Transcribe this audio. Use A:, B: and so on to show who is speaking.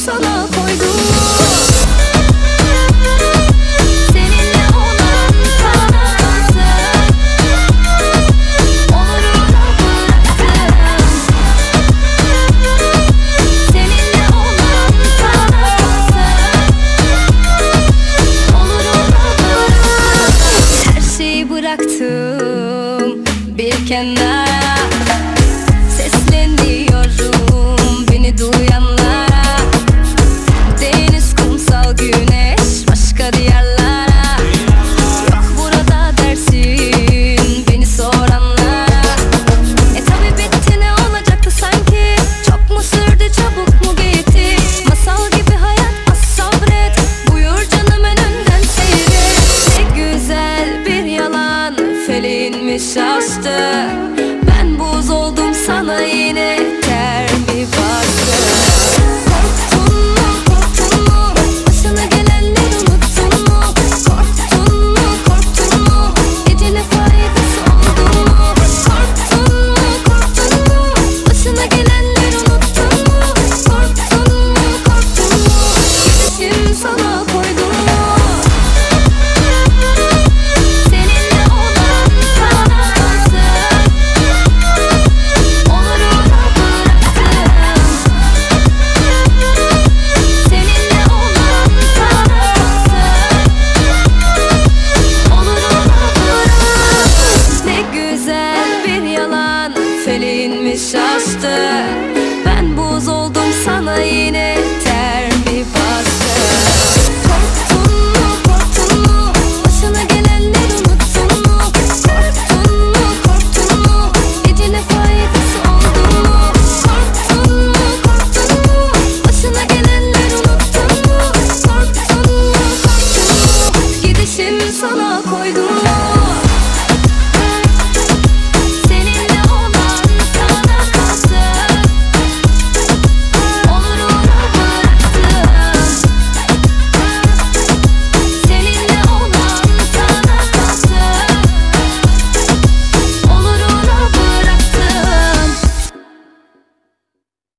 A: sana koydum disaster.